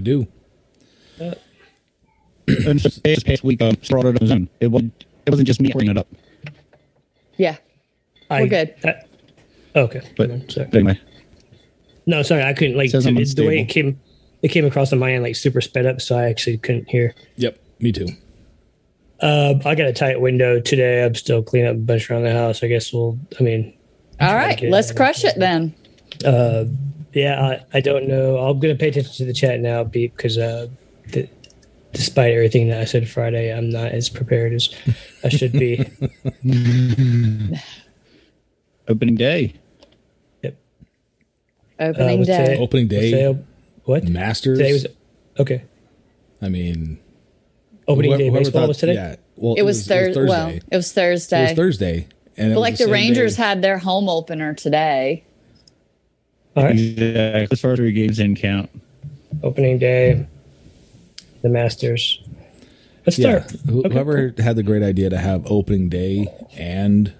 do? How they do? and just this past week, um, brought it on his own. It wasn't. It wasn't just me bringing it up. Yeah. I, We're good. I- okay. But sorry. anyway, No, sorry, I couldn't like Says to- it's the way it came. It came across on my end like super sped up, so I actually couldn't hear. Yep, me too. Uh, I got a tight window today. I'm still cleaning up a bunch around the house. I guess we'll. I mean, All right, let's crush it then. uh, yeah, I, I don't know. I'm gonna pay attention to the chat now, Beep, because uh, th- despite everything that I said Friday, I'm not as prepared as I should be. opening day. Yep. Opening what's day. today? Opening day, What's today? What? Masters. Today was okay. I mean, Opening whoever- day whoever baseball thought- was today. Yeah, well, It was, Thurs Thursday. Well, it was Thursday. It was Thursday, and But like the the Rangers day. had their home opener today. All right. Exactly. The first three games didn't count. Opening day. The Masters. Let's Yeah, start. who- Okay, whoever had the great idea to have opening day and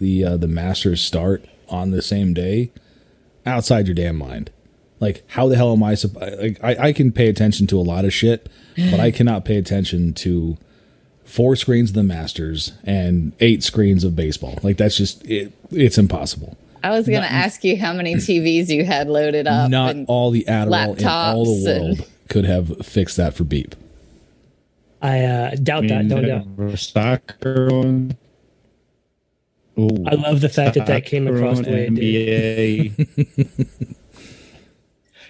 the uh, the Masters start on the same day, outside your damn mind. Like, how the hell am I? supp- Like, I, I can pay attention to a lot of shit, but I cannot pay attention to four screens of the Masters and eight screens of baseball. Like, that's just it. It's impossible. I was going to ask you how many TVs you had loaded up. Not and- all the Adderall in all the laptops and- world could have fixed that for Beep. I uh, doubt that. Don't doubt. Soccer on. Ooh, I love the fact that that came across the way it did.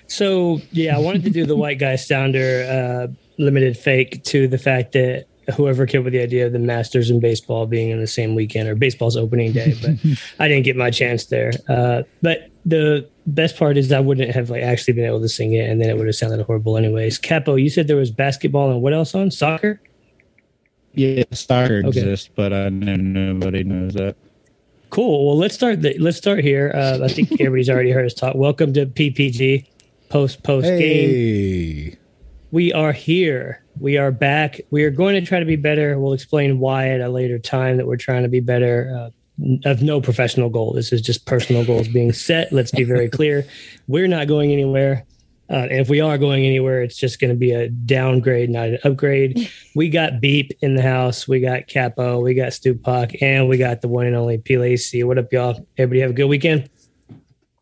So yeah, I wanted to do the white guy sounder uh, limited fake to the fact that whoever came up with the idea of the Masters and baseball being in the same weekend or baseball's opening day, but I didn't get my chance there. Uh, but the best part is I wouldn't have like actually been able to sing it, and then it would have sounded horrible anyways. Capo, you said there was basketball and what else on soccer? yeah, soccer Okay. exists, but I know nobody knows that. Cool. Well, let's start. The, let's start here. Uh, I think everybody's already heard us talk. Welcome to PPG post post game. Hey, We are here. We are back. We are going to try to be better. We'll explain why at a later time that we're trying to be better. Uh, of no professional goal. This is just personal goals being set. Let's be very clear. We're not going anywhere. Uh, and if we are going anywhere, it's just going to be a downgrade, not an upgrade. We got Beep in the house. We got Capo. We got Stupak. And we got the one and only PLAC. What up, y'all? Everybody have a good weekend?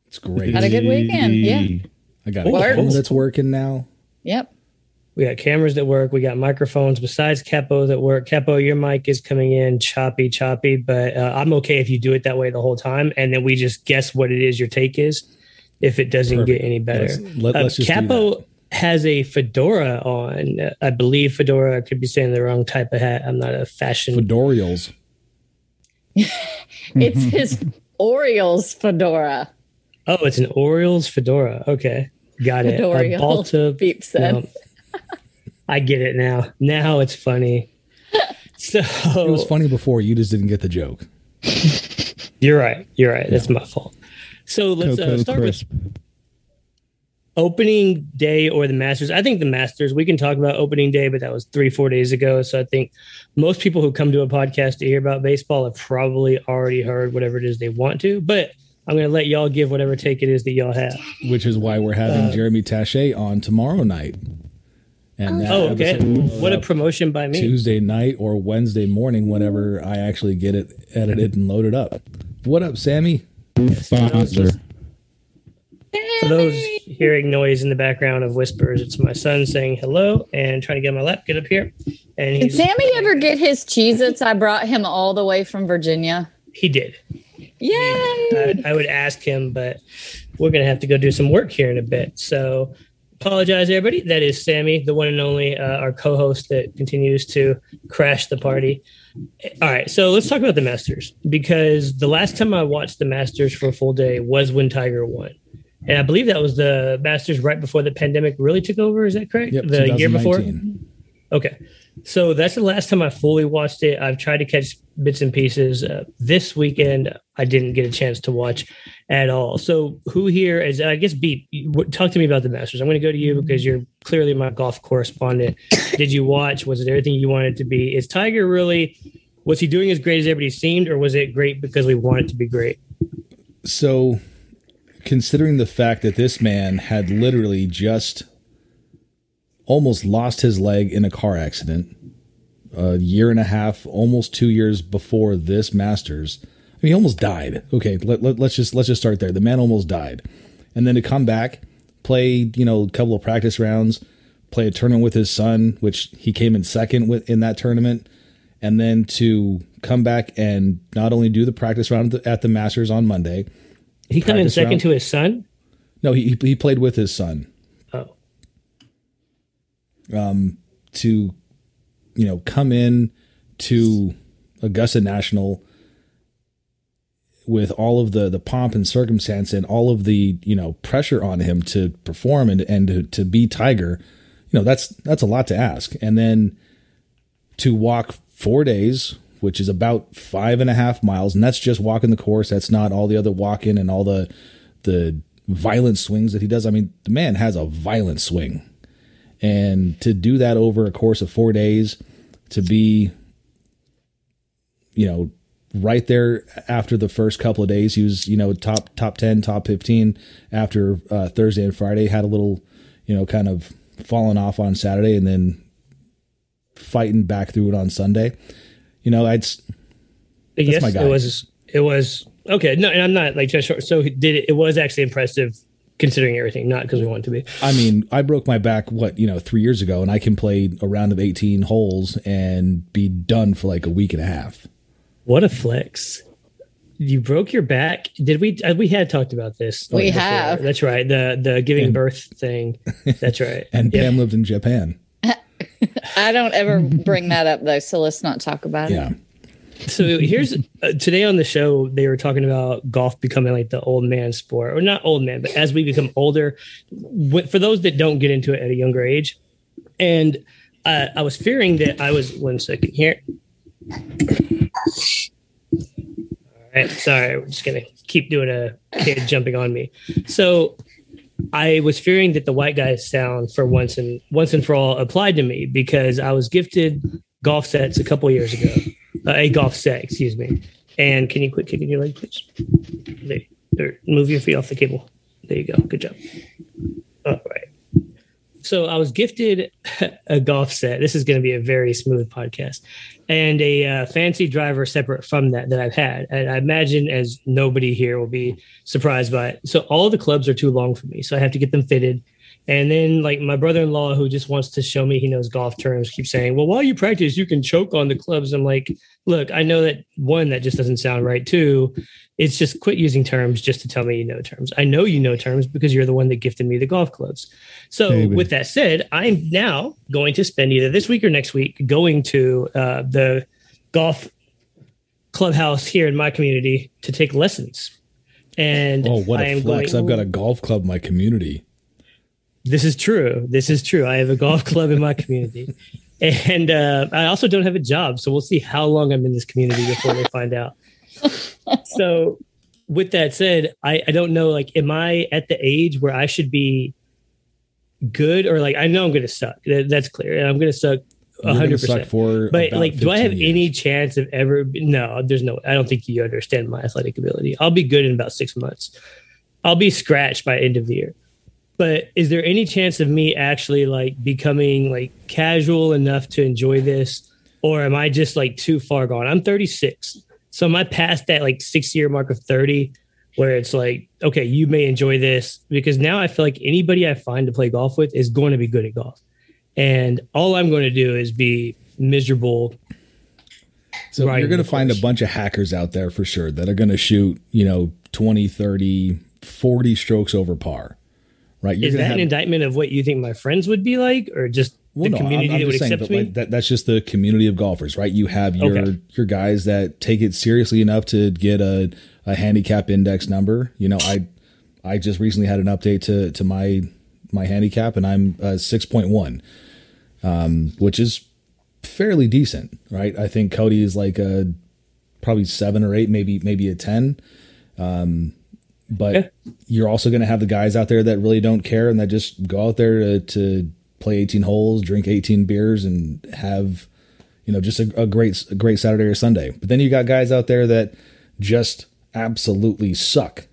it's great. Had a good weekend, yeah. I got a Works. camera that's working now. Yep. We got cameras that work. We got microphones besides Capo that work. Capo, your mic is coming in choppy, choppy, but uh, I'm okay if you do it that way the whole time, and then we just guess what it is your take is. If it doesn't Perfect. get any better, Let's- let- Uh, let's just Capo has a fedora on. Uh, I believe fedora. I could be saying the wrong type of hat. I'm not a fashion. Fedorials. It's his Orioles fedora. oh, it's an Orioles fedora. Okay, got it. A Fedorial, Balta. Beep said. no. I get it now. Now it's funny. So It was funny before. You just didn't get the joke. You're right. You're right. That's my fault. So let's uh, start Crisp. with opening day or the Masters. I think the Masters. We can talk about opening day, but that was three, four days ago. So I think most people who come to a podcast to hear about baseball have probably already heard whatever it is they want to. But I'm going to let y'all give whatever take it is that y'all have. Which is why we're having Uh, Jeremy Taché on tomorrow night. And oh, that Oh, okay. episode What a promotion by me. Tuesday night or Wednesday morning, whenever I actually get it edited and loaded up. What up, Sammy? Sponsor. For those hearing noise in the background of whispers, it's my son saying hello and trying to get on my lap. Get up here. And Did Sammy ever get his Cheez Its? I brought him all the way from Virginia. he did. Yay! I, I would ask him, but we're going to have to go do some work here in a bit. So apologize, everybody. That is Sammy, the one and only, uh, our co host that continues to crash the party. All right. So let's talk about the Masters because the last time I watched the Masters for a full day was when Tiger won. And I believe that was the Masters right before the pandemic really took over. Is that correct? Yep, the year before? Okay. So that's the last time I fully watched it. I've tried to catch bits and pieces. Uh, this weekend, I didn't get a chance to watch at all. So, who here is, I guess, what- talk to me about the Masters. I'm going to go to you because you're clearly my golf correspondent. Did you watch? Was it everything you wanted it to be? Is Tiger really, was he doing as great as everybody seemed, or was it great because we want it to be great? So, considering the fact that this man had literally just almost lost his leg in a car accident a year and a half, almost two years before this Masters. I mean, he almost died. Okay, let, let, let's just let's just start there. The man almost died, and then to come back, play you know a couple of practice rounds, play a tournament with his son, which he came in second with in that tournament, and then to come back and not only do the practice round at the, at the Masters on Monday. He come in second round. to his son. No, he he played with his son. Oh, to you know come in to Augusta National with all of the the pomp and circumstance and all of the you know pressure on him to perform and and to, to be Tiger, you know that's that's a lot to ask. And then to walk four days, which is about five and a half miles, and that's just walking the course. That's not all the other walking and all the the violent swings that he does. I mean, the man has a violent swing and to do that over a course of four days to be you know right there after the first couple of days he was you know top top 10 top 15 after uh, thursday and friday had a little you know kind of falling off on saturday and then fighting back through it on sunday you know i'd yes, it was. It was okay. No, and I'm not like just short. So did it? It was actually impressive considering everything, not because we want to be. I mean, I broke my back what you know three years ago, and I can play a round of eighteen holes and be done for like a week and a half. What a flex! You broke your back. Did we? uh, We had talked about this. We before. have. That's right. The the giving birth thing. That's right. And Yeah. Pam lived in Japan. I don't ever bring that up though, so let's not talk about it. Yeah, it. So here's uh, today on the show they were talking about golf becoming like the old man sport, or not old man, but as we become older, for those that don't get into it at a younger age, and uh, I was fearing that I was one second here. All right, sorry, we're just gonna keep doing a kid jumping on me. So I was fearing that the white guy sound for once and once and for all applied to me because I was gifted golf sets a couple years ago, uh, a golf set, excuse me. And can you quit kicking your leg, please? There, there, move your feet off the cable. There you go. Good job. All right. So I was gifted a golf set. This is going to be a very smooth podcast, and a uh, fancy driver separate from that that I've had. And I imagine as nobody here will be surprised by it. So all the clubs are too long for me, so I have to get them fitted. And then like my brother-in-law who just wants to show me he knows golf terms keeps saying, "Well, while you practice, you can choke on the clubs." I'm like, "Look, I know that one that just doesn't sound right. Two, it's just quit using terms just to tell me you know terms. I know you know terms because you're the one that gifted me the golf clubs. So with that said, I'm now going to spend either this week or next week going to uh, the golf clubhouse here in my community to take lessons. And Oh, what I a am flex! going- I've got a golf club in my community. This is true. This is true. I have a golf club in my community. And uh, I also don't have a job. So we'll see how long I'm in this community before they find out. so, with that said, I, I don't know. Like, am I at the age where I should be good or like, I know I'm going to suck. That, that's clear. And I'm going to suck You're gonna 100%. suck for but like, do I have years. any chance of ever? No, there's no. I don't think you understand my athletic ability. I'll be good in about six months. I'll be scratched by end of the year. But is there any chance of me actually like becoming like casual enough to enjoy this, or am I just like too far gone? I'm 36, so am I past that like six year mark of 30, where it's like, okay, you may enjoy this? Because now I feel like anybody I find to play golf with is going to be good at golf, and all I'm going to do is be miserable So you're going to find a bunch of hackers out there for sure that are going to shoot, you know, 20, 30, 40 strokes over par. Right? You're is that have, an indictment of what you think my friends would be like, or just well, the no, community I'm, I'm that would saying, accept me? like that, that's just the community of golfers, right? You have your Okay. your guys that take it seriously enough to get a, a handicap index number. You know, I I just recently had an update to to my my handicap, and I'm uh, six point one, um, which is fairly decent, right? I think Cody is like a probably seven or eight, maybe maybe a ten. Um, but Yeah. you're also going to have the guys out there that really don't care and that just go out there to, to play 18 holes, drink 18 beers, and have you know just a, a great a great Saturday or Sunday. But then you got guys out there that just absolutely suck,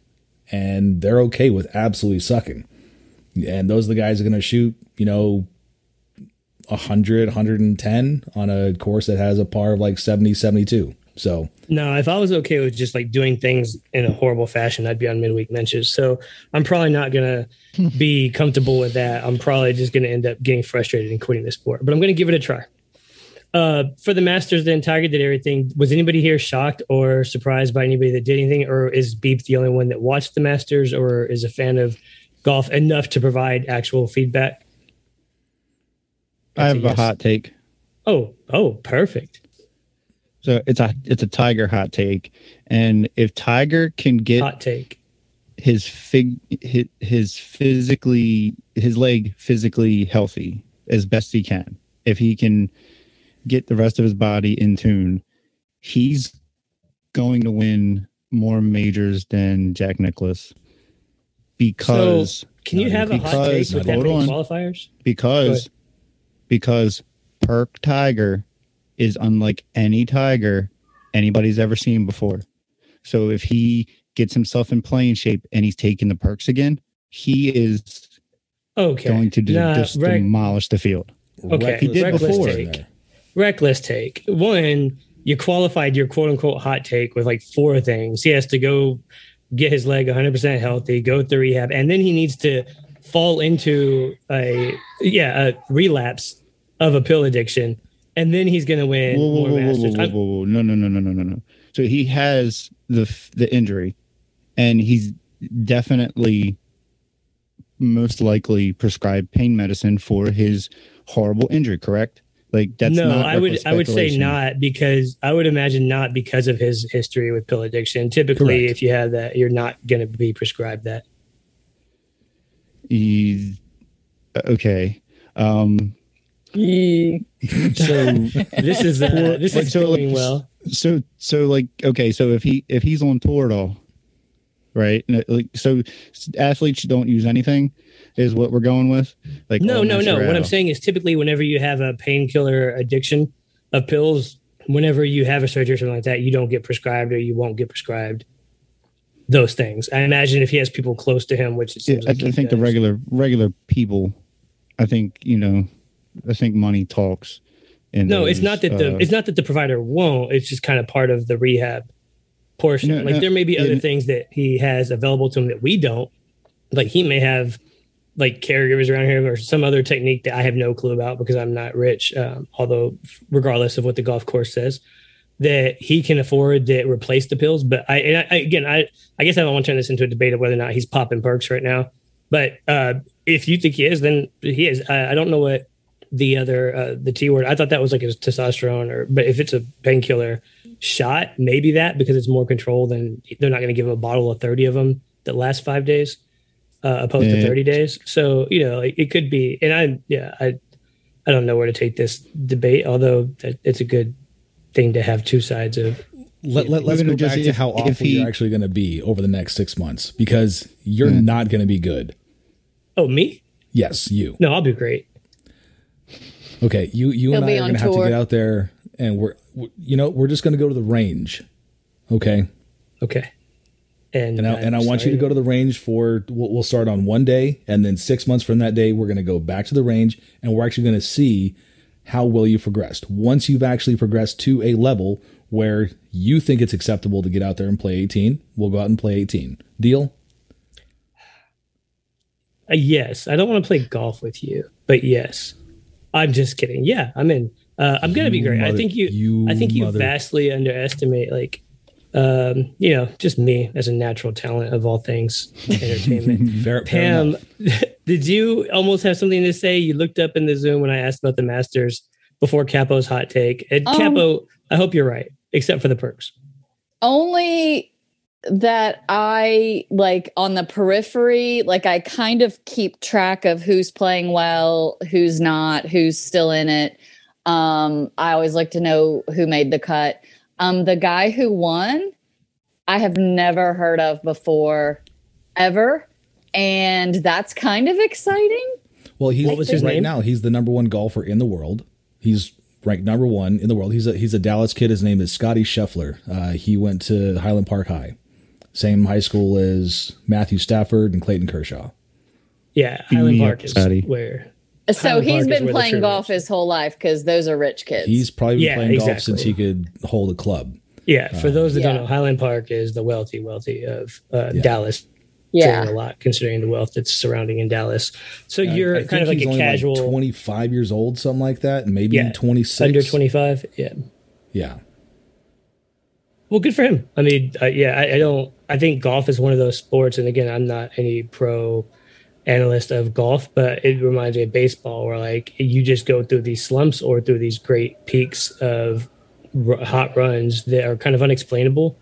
and they're okay with absolutely sucking. And those are the guys that are going to shoot, you know, 100, 110 on a course that has a par of like 70, 72. So No, if I was okay with just like doing things in a horrible fashion, I'd be on midweek benches. So I'm probably not gonna be comfortable with that. I'm probably just gonna end up getting frustrated and quitting the sport. But I'm gonna give it a try. Uh, for the Masters, then Tiger did everything. Was anybody here shocked or surprised by anybody that did anything, or is Beep the only one that watched the Masters, or is a fan of golf enough to provide actual feedback? I have a a hot take. Oh, oh, perfect. So it's a it's a Tiger hot take, and if Tiger can get Hot take. his fig his, his physically his leg physically healthy as best he can, if he can get the rest of his body in tune, he's going to win more majors than Jack Nicklaus because Can you have a even hot take because- with that many qualifiers? because because Perk Tiger is unlike any tiger anybody's ever seen before. So if he gets himself in playing shape and he's taking the perks again, he is Okay. going to do, Nah, just rec- demolish the field. Okay, he did reckless before. take. reckless take. One, you qualified your quote unquote hot take with like four things. He has to go get his leg 100% healthy, go through rehab, and then he needs to fall into a yeah a relapse of a pill addiction, and then he's going to win Whoa, whoa, more whoa, masters. whoa, whoa, whoa. No, no, no, no, no, no, no. So he has the the injury, and he's definitely most likely prescribed pain medicine for his horrible injury. Correct? Like that's no, not I would I would say not because I would imagine not because of his history with pill addiction. Typically, Correct. if you have that, you're not going to be prescribed that. He- okay. Um, Yee. so This is uh, this is so, going well. so so like okay so if he if he's on tour at all right like so athletes don't use anything is what we're going with like No, no, no. What I'm saying is typically whenever you have a painkiller addiction of pills, whenever you have a surgery or something like that, you don't get prescribed or you won't get prescribed those things. I imagine if he has people close to him, which it yeah, seems I, like I he think the regular regular people i think you know i think money talks and No, it's not that the it's not that the provider won't. It's just kind of part of the rehab portion. No, like no, there may be other yeah. things that he has available to him that we don't. Like he may have like caregivers around here or some other technique that I have no clue about because I'm not rich. Um, although regardless of what the golf course says, that he can afford that replace the pills. But I, and I again, I I guess I don't want to turn this into a debate of whether or not he's popping perks right now. But uh, if you think he is, then he is. I, I don't know what the other uh, the T word. I thought that was like a testosterone, or but if it's a painkiller shot, maybe that because it's more control than they're not going to give a bottle of thirty of them that last five days, uh, opposed to thirty days. So you know, it, it could be. And I yeah, I I don't know where to take this debate, although that, it's a good thing to have two sides of. Let, let, let's go just back to how awful he- you're actually going to be over the next six months because you're Yeah. not going to be good. Oh, me? Yes, you. No, I'll be great. Okay, you you and He'll I are going to have to get out there and we're we- you know we're just going to go to the range. Okay, Okay. And and I, and I want you to go to the range for we'll, we'll start on one day and then six months from that day we're going to go back to the range and we're actually going to see how well you progressed. Once you've actually progressed to a level where you think it's acceptable to get out there and play 18, we'll go out and play 18. Deal? Uh, yes, I don't want to play golf with you, but yes, I'm just kidding. Yeah, I'm in. Uh, I'm gonna be You great. I think you. you I think you mother- vastly underestimate, like, um, you know, just me as a natural talent of all things entertainment. Fair, fair Pam, enough. did you almost have something to say? You looked up in the Zoom when I asked about the Masters before Capo's hot take. And Um, Capo, I hope you're right, except for the perks. Only that I like on the periphery, like I kind of keep track of who's playing well, who's not, who's still in it. Um, I always like to know who made the cut. Um, the guy who won, I have never heard of before, ever. And that's kind of exciting. Well, he's What was his right name? now. He's the number one golfer in the world. He's ranked number one in the world. He's a he's a Dallas kid. His name is Scotty Scheffler. Uh, he went to Highland Park High, same high school as Matthew Stafford and Clayton Kershaw. Yeah, Highland me Park is Scotty. where So Highland he's Park been playing golf rich- his whole life because those are rich kids. He's probably been Yeah, playing golf since he could hold a club. Yeah, for those that Yeah. don't know, Highland Park is the wealthy, wealthy of uh, Yeah. Dallas. yeah. a lot considering the wealth that's surrounding in Dallas. So I- you're I think kind of like he's a only casual 25 years old, something like that, maybe Yeah, 26. under 25. Yeah. Yeah. Well, good for him. I mean, uh, yeah, I, I don't. I think golf is one of those sports, and again, I'm not any pro analyst of golf, but it reminds me of baseball, where like you just go through these slumps or through these great peaks of r- hot runs that are kind of unexplainable.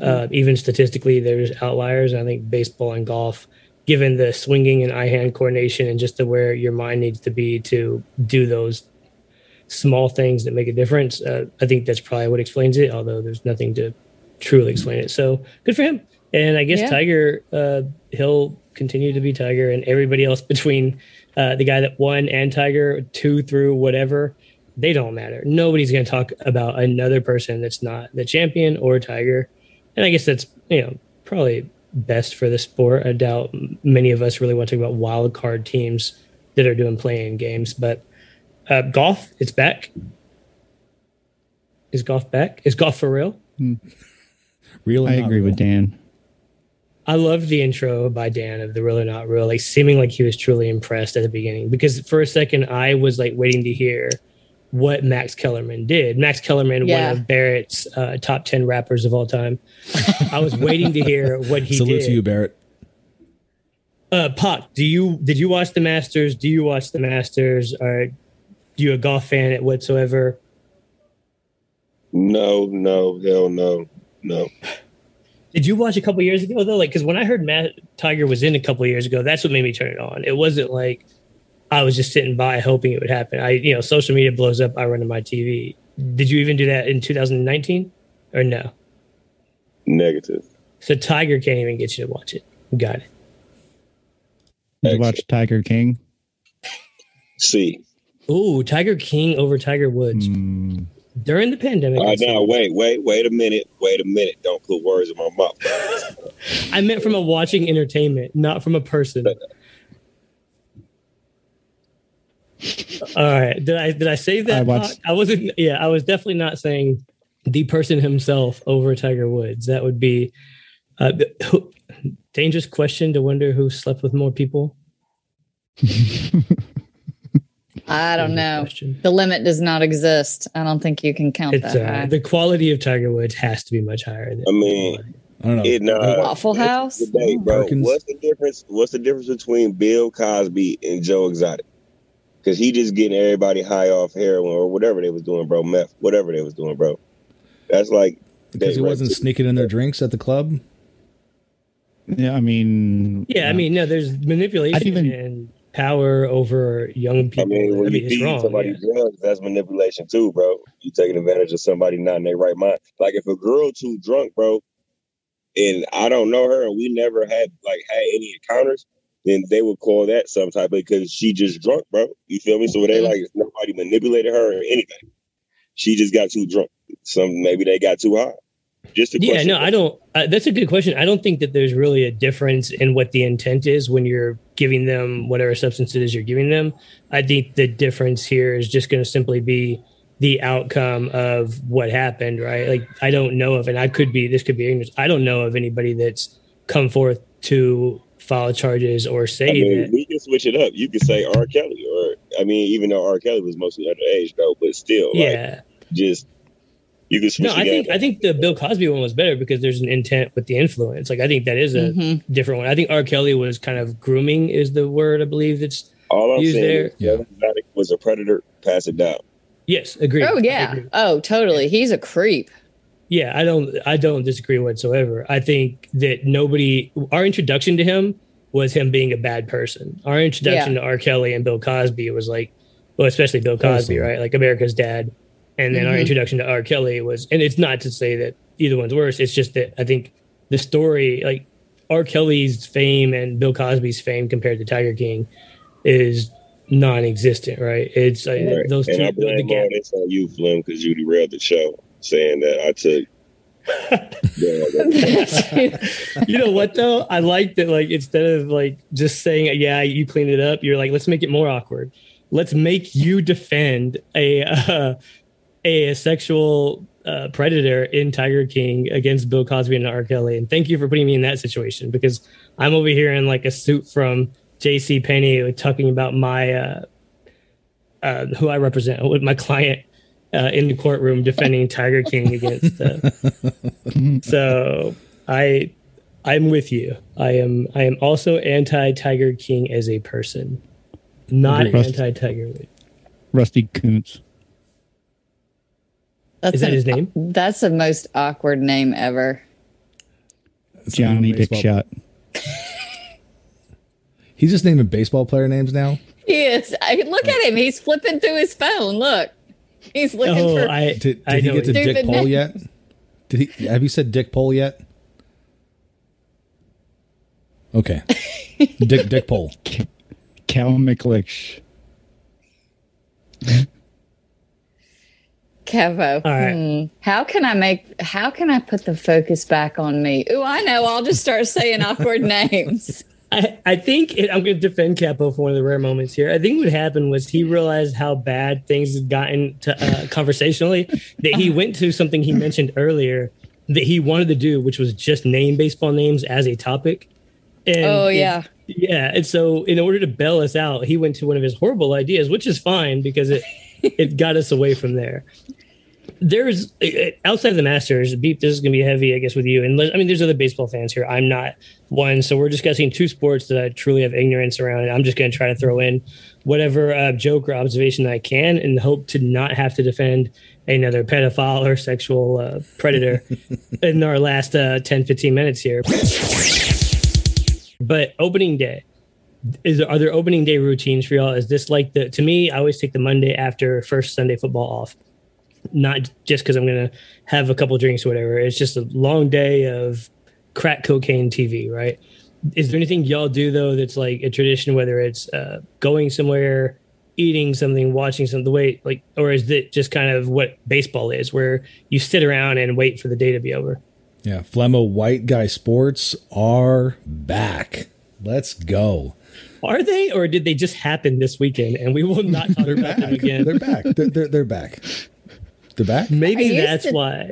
Uh, even statistically, there's outliers. And I think baseball and golf, given the swinging and eye hand coordination and just the where your mind needs to be to do those small things that make a difference. Uh, I think that's probably what explains it, although there's nothing to truly explain it. So good for him. And I guess Yeah. Tiger, uh, he'll continue to be Tiger, and everybody else between uh, the guy that won and Tiger, two through whatever, they don't matter. Nobody's going to talk about another person that's not the champion or Tiger. And I guess that's, you know, probably best for the sport. I doubt many of us really want to talk about wild card teams that are doing playing games, but uh, golf, it's back. Is golf back? Is golf for real? Real or I not agree real? with Dan. I loved the intro by Dan of the real or not real, like seeming like he was truly impressed at the beginning. Because for a second, I was like waiting to hear what Max Kellerman did. Max Kellerman, Yeah. one of Barrett's uh, top ten rappers of all time. I was waiting to hear what he did. Salute did. to you, Barrett. Uh, Pac, do you did you watch the Masters? Do you watch the Masters? Are you a golf fan at whatsoever? No, no, hell no, no. Did you watch a couple years ago though? Like, because when I heard Matt Tiger was in a couple years ago, that's what made me turn it on. It wasn't like I was just sitting by hoping it would happen. I, you know, social media blows up. I run to my TV. Did you even do that in 2019 or no? Negative. So Tiger can't even get you to watch it. Got it. Did you watch Tiger King? See. Ooh, Tiger King over Tiger Woods Mm, during the pandemic. All right, now wait, wait, wait a minute, wait a minute. Don't put words in my mouth. I meant from a watching entertainment, not from a person. All right. Did I did I say that? I watched- I wasn't. Yeah, I was definitely not saying the person himself over Tiger Woods. That would be uh, who, dangerous question to wonder who slept with more people. I don't know. question. The limit does not exist. I don't think you can count It's that uh, the quality of Tiger Woods has to be much higher. Than I mean, I don't know. It, nah, Waffle House? the debate, bro. Perkins? What's the difference? What's the difference between Bill Cosby and Joe Exotic? Because he just getting everybody high off heroin or whatever they was doing, bro. Meth, whatever they was doing, bro. That's like because he they- wasn't sneaking in their drinks at the club. yeah, I mean, yeah, I uh, mean, no, there's manipulation even- and power over young people. I mean, when you it's feed somebody yeah. drugs, that's manipulation too, bro. You taking advantage of somebody not in their right mind. Like if a girl too drunk, bro, and I don't know her, and we never had like had any encounters, then they would call that some type of because she just drunk, bro. You feel me? So they Mhm. like nobody manipulated her or anything. She just got too drunk. Some maybe they got too high. Just a Yeah, no, I don't. Uh, that's a good question. I don't think that there's really a difference in what the intent is when you're giving them whatever substance it is you're giving them. I think the difference here is just going to simply be the outcome of what happened, right? Like, I don't know of, and I could be, this could be ignorance. I don't know of anybody that's come forth to file charges or say I mean, that. we can switch it up. You could say R. Kelly, or I mean, even though R. Kelly was mostly underage, though, but still, like, Yeah. just you can switch. No, I think. I think the Bill Cosby one was better because there's an intent with the influence. Like I think that is a Mhm. different one. I think R. Kelly was kind of grooming is the word I believe that's All I'm Use saying there. is, Yeah. Was a predator. Pass it down. yes, agreed. Oh yeah. agree. Oh, totally. He's a creep. Yeah, I don't I don't disagree whatsoever. I think that nobody our introduction to him was him being a bad person. Our introduction Yeah. to R. Kelly and Bill Cosby was like well, especially Bill Cosby, Wholesome. right? Like America's dad. And then our Mhm. introduction to R. Kelly was and it's not to say that either one's worse. It's just that I think the story like R. Kelly's fame and Bill Cosby's fame compared to Tiger King is non-existent, right? It's uh, Right. those two and I the, the blame gap all this on you, Flim, because you derailed the show, saying that I took. You know what though? I like that. Like instead of like just saying, "Yeah, you cleaned it up," you're like, "Let's make it more awkward." let's make you defend a uh, a sexual uh, predator in Tiger King against Bill Cosby and R. Kelly. And thank you for putting me in that situation because I'm over here in like a suit from J.C. Penney talking about my uh, uh, who I represent with my client uh, in the courtroom defending Tiger King against. Uh, so I I'm with you. I am I am also anti Tiger King as a person, not anti Tiger Woods. Rusty Kuntz. That's Is that an- his name? That's the most awkward name ever. It's Johnny not a Dick baseball- Shot. He's just naming baseball player names now. He is. I, look at him. He's flipping through his phone. Look, he's looking Oh, for. I Did, I he know get to it. Dick Stupid Pole name. yet? Did he? Have you said Dick Pole yet? Okay, Dick Dick Pole. Cal McLish. Kevo. All right. Hmm. How can I make? How can I put the focus back on me? Ooh, I know. I'll just start saying awkward names. I, I think it, I'm going to defend Capo for one of the rare moments here. I think what happened was he realized how bad things had gotten to, uh, conversationally that he went to something he mentioned earlier that he wanted to do, which was just name baseball names as a topic. And Oh it- yeah. Yeah, and so in order to bail us out, he went to one of his horrible ideas, which is fine because it it got us away from there. There's outside of the Masters, beep. This is going to be heavy, I guess, with you. And I mean, there's other baseball fans here. I'm not one, so we're discussing two sports that I truly have ignorance around. And I'm just going to try to throw in whatever uh, joke or observation I can, and hope to not have to defend another pedophile or sexual uh, predator in our last uh, 10, 15 minutes here. But opening day, is there, are there opening day routines for y'all? Is this like the to me? I always take the Monday after first Sunday football off, not just because I'm gonna have a couple drinks or whatever. It's just a long day of crack cocaine TV, right? Is there anything y'all do though that's like a tradition, whether it's uh, going somewhere, eating something, watching something, the way like, or is it just kind of what baseball is, where you sit around and wait for the day to be over? Yeah, Flemmo White Guy Sports are back. Let's go. Are they, or did they just happen this weekend and we will not talk They're about back. them again? They're back. They're, they're, they're back. They're back. Maybe that's to- why.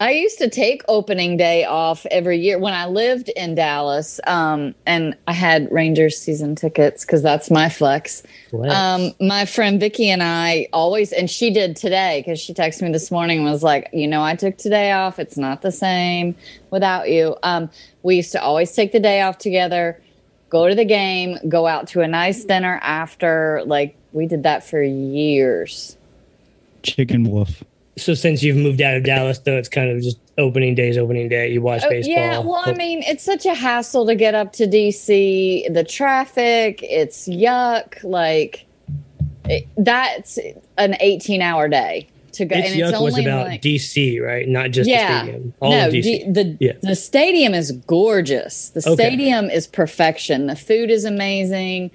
I used to take opening day off every year when I lived in Dallas, um, and I had Rangers season tickets because that's my flex. Flex. Um, my friend Vicky and I always, and she did today because she texted me this morning and was like, you know, I took today off. It's not the same without you. Um, we used to always take the day off together, go to the game, go out to a nice dinner after. Like we did that for years. Chicken Wolf. So since you've moved out of Dallas, though, it's kind of just opening days, opening day. You watch Oh, baseball. Yeah, well, I mean, it's such a hassle to get up to DC. The traffic, it's yuck. Like it, that's an 18-hour day to go, Its and it's yuck was about like DC, right? Not just yeah, the stadium. All no, of DC. D- the Yeah. the stadium is gorgeous. The Okay. stadium is perfection. The food is amazing.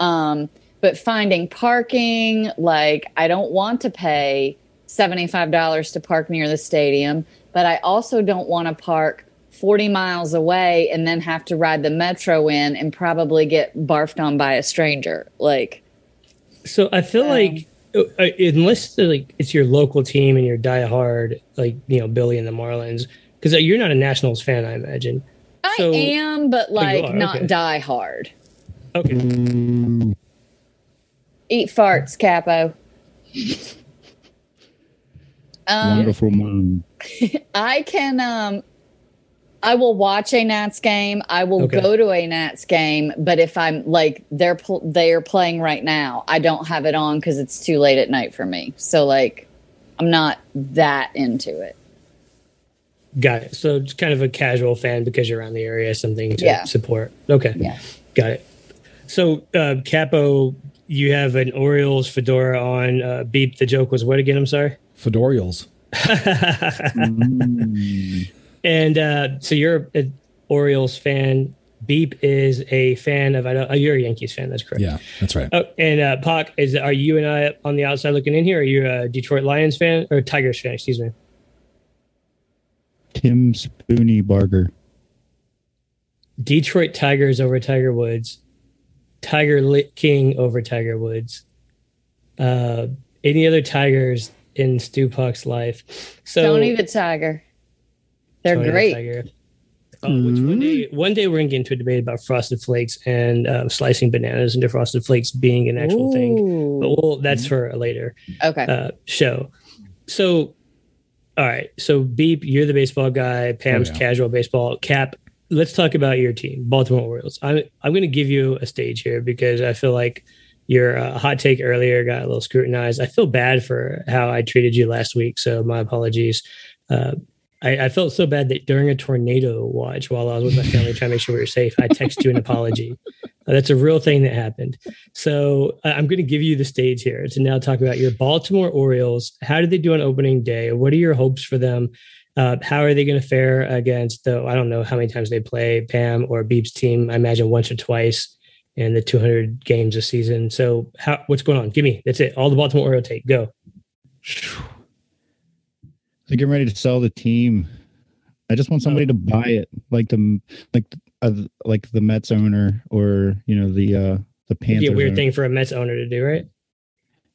Um, but finding parking, like I don't want to pay $75 to park near the stadium, but I also don't want to park 40 miles away and then have to ride the metro in and probably get barfed on by a stranger. Like, So I feel Um, like uh, uh, unless uh, like it's your local team and you're die hard, like you know Billy and the Marlins, because you're not a Nationals fan, I imagine. I So- am, but like are, not okay. die hard. Okay, Eat farts, Capo. Um, wonderful mom. I can um I will watch a Nats game. I will Okay. go to a Nats game, but if I'm like they're pl- they're playing right now, I don't have it on cuz it's too late at night for me. So like I'm not that into it. got it. So it's kind of a casual fan because you're around the area, something to Yeah. support. Okay, Yeah. got it. So uh, Capo, you have an Orioles fedora on. Uh, Beep. The joke was what again? I'm sorry. Fedorials. Mm. And uh, so you're an Orioles fan. Beep is a fan of. I don't. Oh, you're a Yankees fan. That's correct. Yeah, that's right. Oh, and uh, Pac, is are you and I on the outside looking in here? Are you a Detroit Lions fan or Tigers fan? Excuse me. Tim Spooneybarger. Detroit Tigers over Tiger Woods. Tiger King over Tiger Woods. Uh, any other Tigers in Stupak's life? So Tony the Tiger. They're Tony the great. Tiger. Uh, which one day, one day we're gonna get into a debate about frosted flakes and uh, slicing bananas into frosted flakes being an actual thing. But Ooh. well, that's for a later Okay. uh, show. So, all right. So, Beep, you're the baseball guy. Pam's Oh, yeah. casual baseball. Cap, let's talk about your team, Baltimore Orioles. I'm I'm going to give you a stage here because I feel like your uh, hot take earlier got a little scrutinized. I feel bad for how I treated you last week, so my apologies. Uh, I, I felt so bad that during a tornado watch while I was with my family trying to make sure we were safe, I texted you an apology. Uh, that's a real thing that happened. So I- I'm going to give you the stage here to now talk about your Baltimore Orioles. How did they do on opening day? What are your hopes for them? Uh, how are they going to fare against the? I don't know how many times they play Pam or Beep's team. I imagine once or twice in the 200 games a season. So how? What's going on? Give me that's it. All the Baltimore Oriole take. Go. They're getting ready to sell the team. I just want somebody to buy it, like the like uh, like the Mets owner or you know the uh the Be Panthers. a weird owner. thing for a Mets owner to do, right?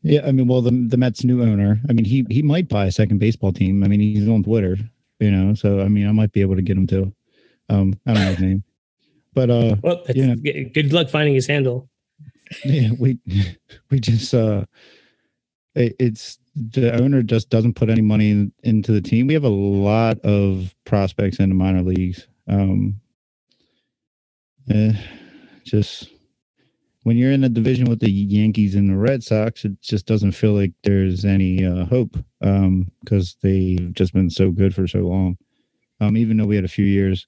Yeah, I mean, well, the the Mets new owner. I mean, he he might buy a second baseball team. I mean, he's on Twitter, you know. So I mean, I might be able to get him to. Um, I don't know his name, but uh, Well, Yeah. good luck finding his handle. yeah, we we just uh, it, it's the owner just doesn't put any money in, into the team. We have a lot of prospects in the minor leagues. Um, eh, just when you're in a division with the Yankees and the Red Sox, it just doesn't feel like there's any uh, hope because they've just been so good for so long. Um, even though we had a few years,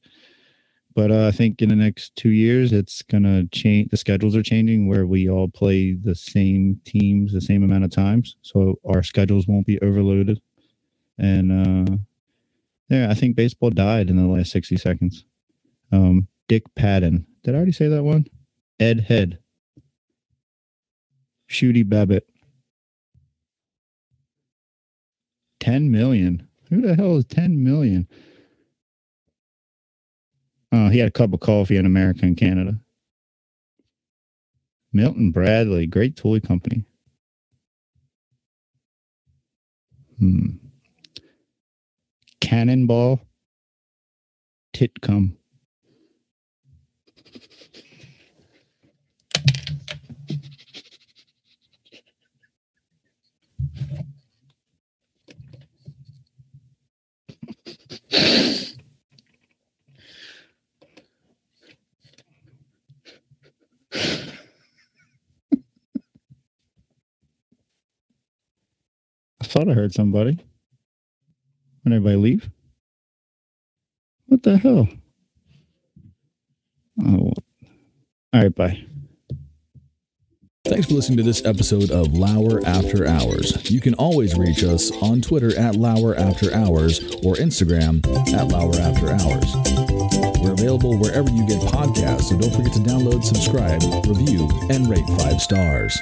but uh, I think in the next two years, it's gonna change. The schedules are changing where we all play the same teams the same amount of times, so our schedules won't be overloaded. And uh, yeah, I think baseball died in the last sixty seconds. Um, Dick Patton. Did I already say that one? Ed Head. Shooty Babitt. 10 million. Who the hell is 10 million? Oh, he had a cup of coffee in America and Canada. Milton Bradley, great toy company. Hmm. Cannonball. Titcomb. Thought I heard somebody. When everybody leave? What the hell? Oh, all right. Bye. Thanks for listening to this episode of Lauer After Hours. You can always reach us on Twitter at Lauer After Hours or Instagram at Lauer After Hours. We're available wherever you get podcasts, so don't forget to download, subscribe, review, and rate five stars.